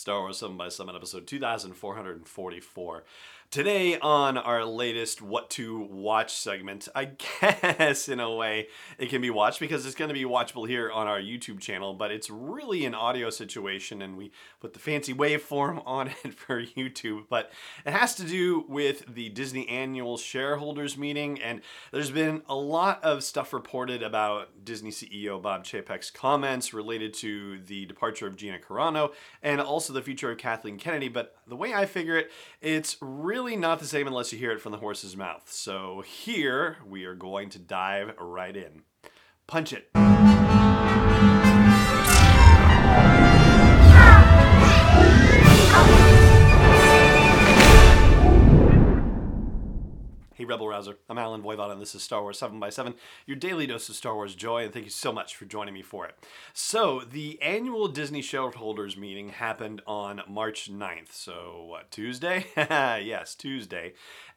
Star Wars 7 by 7 episode 2444. Today, on our latest What to Watch segment, I guess in a way it can be watched because it's going to be watchable here on our YouTube channel, but it's really an audio situation and we put the fancy waveform on it for YouTube. But it has to do with the Disney annual shareholders meeting, and there's been a lot of stuff reported about Disney CEO Bob Chapek's comments related to the departure of Gina Carano and also the future of Kathleen Kennedy. But the way I figure it, it's really not the same unless you hear it from the horse's mouth. So here we are going to dive right in. Punch it. Hey, Rebel Rouser. I'm Allen Voivod, and this is Star Wars 7 by 7 your daily dose of Star Wars joy, and thank you so much for joining me for it. So, the annual Disney shareholders meeting happened on March 9th. So, what, Tuesday? yes, Tuesday.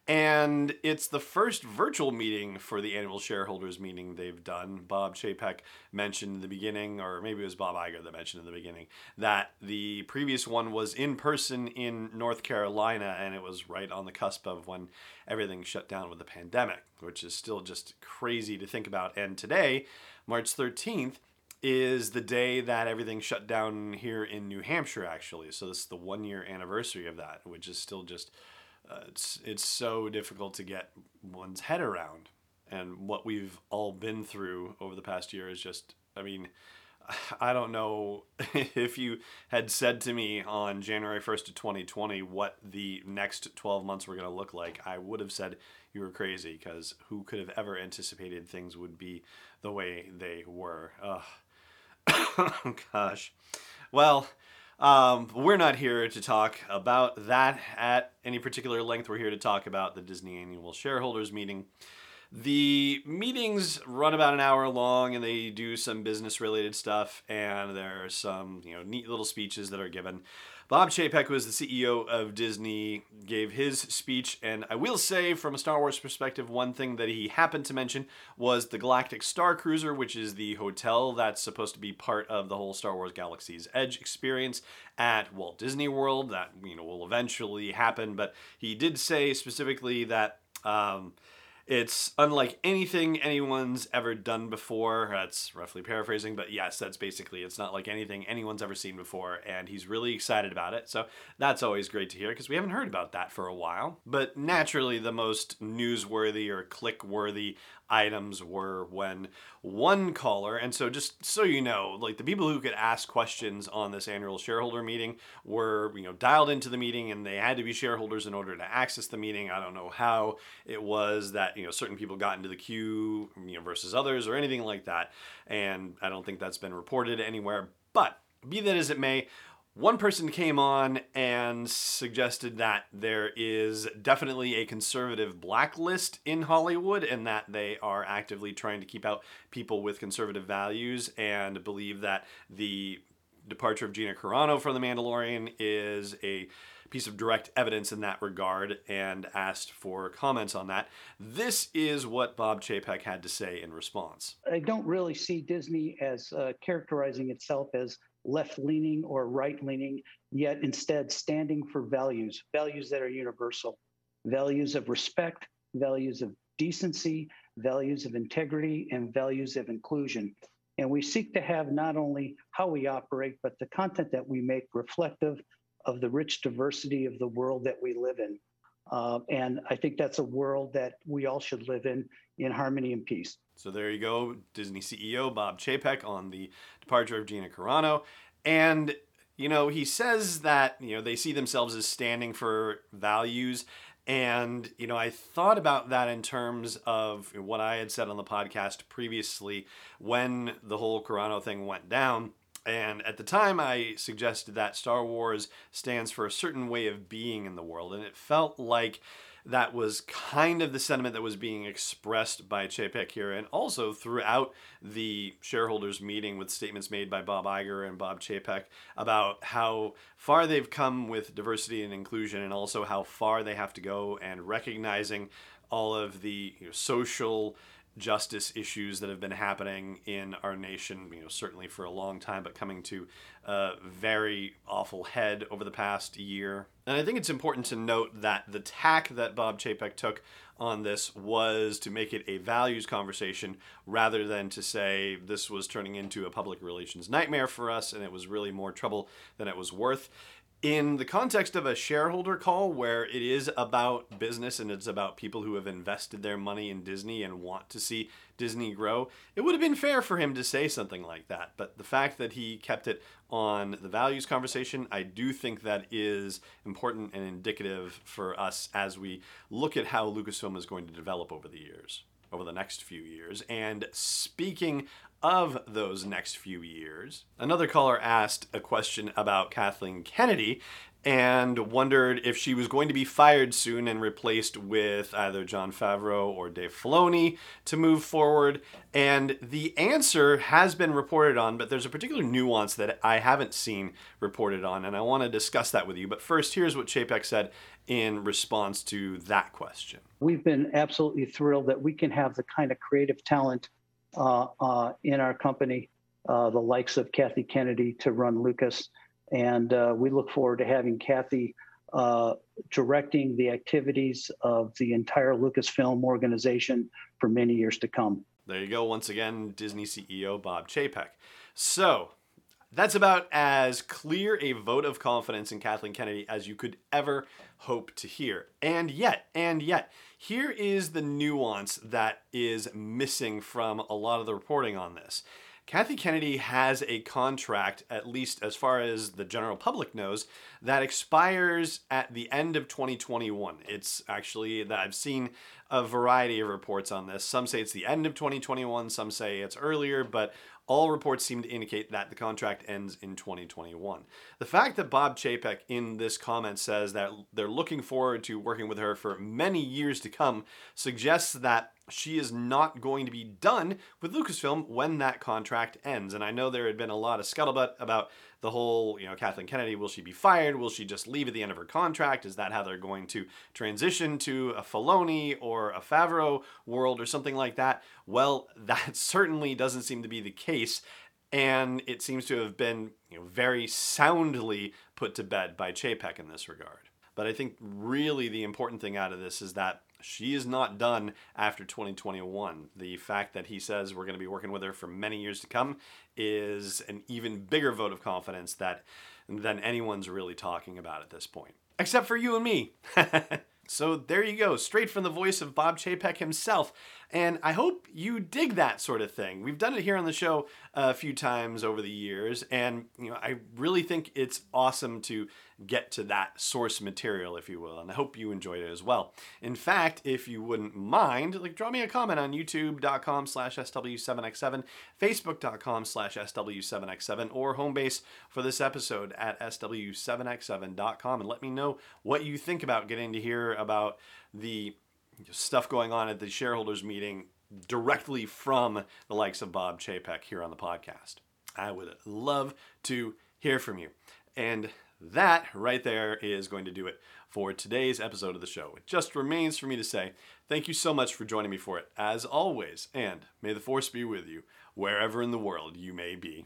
And it's the first virtual meeting for the annual shareholders meeting they've done. Bob Chapek mentioned in the beginning, or maybe it was Bob Iger that mentioned in the beginning, that the previous one was in person in North Carolina, and it was right on the cusp of when everything shut down with the pandemic, which is still just crazy to think about. And today, March 13th, is the day that everything shut down here in New Hampshire, actually. So this is the one year anniversary of that, which is still just uh, it's it's so difficult to get one's head around, and what we've all been through over the past year is just. I mean, I don't know if you had said to me on January 1st of 2020 what the next 12 months were going to look like, I would have said you were crazy because who could have ever anticipated things would be the way they were? Ugh. Gosh. Well, um, we're not here to talk about that at any particular length. We're here to talk about the Disney annual shareholders meeting. The meetings run about an hour long and they do some business related stuff and there are some, you know, neat little speeches that are given. Bob Chapek was the CEO of Disney, gave his speech, and I will say, from a Star Wars perspective, one thing that he happened to mention was the Galactic Star Cruiser, which is the hotel that's supposed to be part of the whole Star Wars Galaxy's Edge experience at Walt Disney World. That you know will eventually happen, but he did say specifically that. Um, it's unlike anything anyone's ever done before. That's roughly paraphrasing, but yes, that's basically it's not like anything anyone's ever seen before, and he's really excited about it. So that's always great to hear because we haven't heard about that for a while. But naturally, the most newsworthy or click worthy items were when one caller, and so just so you know, like the people who could ask questions on this annual shareholder meeting were, you know, dialed into the meeting and they had to be shareholders in order to access the meeting. I don't know how it was that, you know, certain people got into the queue, you know, versus others or anything like that. And I don't think that's been reported anywhere. But be that as it may, one person came on and suggested that there is definitely a conservative blacklist in Hollywood and that they are actively trying to keep out people with conservative values and believe that the departure of Gina Carano from The Mandalorian is a piece of direct evidence in that regard and asked for comments on that. This is what Bob Chapek had to say in response. I don't really see Disney as uh, characterizing itself as left leaning or right leaning, yet instead standing for values, values that are universal, values of respect, values of decency, values of integrity, and values of inclusion. And we seek to have not only how we operate, but the content that we make reflective of the rich diversity of the world that we live in. Uh, and I think that's a world that we all should live in in harmony and peace. So there you go, Disney CEO Bob Chapek on the departure of Gina Carano. And, you know, he says that, you know, they see themselves as standing for values. And, you know, I thought about that in terms of what I had said on the podcast previously when the whole Carano thing went down. And at the time, I suggested that Star Wars stands for a certain way of being in the world. And it felt like that was kind of the sentiment that was being expressed by Chapek here, and also throughout the shareholders meeting with statements made by Bob Iger and Bob Chapek about how far they've come with diversity and inclusion, and also how far they have to go, and recognizing all of the you know, social justice issues that have been happening in our nation, you know, certainly for a long time, but coming to a very awful head over the past year. And I think it's important to note that the tack that Bob Chapek took on this was to make it a values conversation rather than to say this was turning into a public relations nightmare for us and it was really more trouble than it was worth in the context of a shareholder call where it is about business and it's about people who have invested their money in Disney and want to see Disney grow, it would have been fair for him to say something like that. But the fact that he kept it on the values conversation, I do think that is important and indicative for us as we look at how Lucasfilm is going to develop over the years over the next few years. And speaking of those next few years. Another caller asked a question about Kathleen Kennedy and wondered if she was going to be fired soon and replaced with either Jon Favreau or Dave Filoni to move forward. And the answer has been reported on, but there's a particular nuance that I haven't seen reported on, and I want to discuss that with you. But first, here's what Chapek said in response to that question. We've been absolutely thrilled that we can have the kind of creative talent Uh, uh, in our company, uh, the likes of Kathy Kennedy to run Lucas. And uh, we look forward to having Kathy directing the activities of the entire Lucasfilm organization for many years to come. There you go. Once again, Disney CEO Bob Chapek. So, that's about as clear a vote of confidence in Kathleen Kennedy as you could ever hope to hear. And yet, and yet, here is the nuance that is missing from a lot of the reporting on this. Kathy Kennedy has a contract, at least as far as the general public knows, that expires at the end of 2021. It's actually that I've seen a variety of reports on this. Some say it's the end of 2021, some say it's earlier, but all reports seem to indicate that the contract ends in 2021. The fact that Bob Chapek in this comment says that they're looking forward to working with her for many years to come suggests that she is not going to be done with Lucasfilm when that contract ends. And I know there had been a lot of scuttlebutt about the whole, you know, Kathleen Kennedy, will she be fired? Will she just leave at the end of her contract? Is that how they're going to transition to a Filoni or a Favreau world or something like that? Well, that certainly doesn't seem to be the case. And it seems to have been you know, very soundly put to bed by Chapek in this regard. But I think really the important thing out of this is that she is not done after 2021. The fact that he says we're going to be working with her for many years to come is an even bigger vote of confidence that than anyone's really talking about at this point. Except for you and me. so there you go, straight from the voice of Bob Chapek himself. And I hope you dig that sort of thing. We've done it here on the show a few times over the years, and you know, I really think it's awesome to get to that source material, if you will. And I hope you enjoyed it as well. In fact, if you wouldn't mind, like drop me a comment on youtube.com slash SW7X7, Facebook.com slash SW7X7, or home base for this episode at SW7X7.com and let me know what you think about getting to hear about the stuff going on at the shareholders meeting directly from the likes of Bob Chapek here on the podcast. I would love to hear from you. And that right there is going to do it for today's episode of the show. It just remains for me to say thank you so much for joining me for it, as always, and may the force be with you wherever in the world you may be.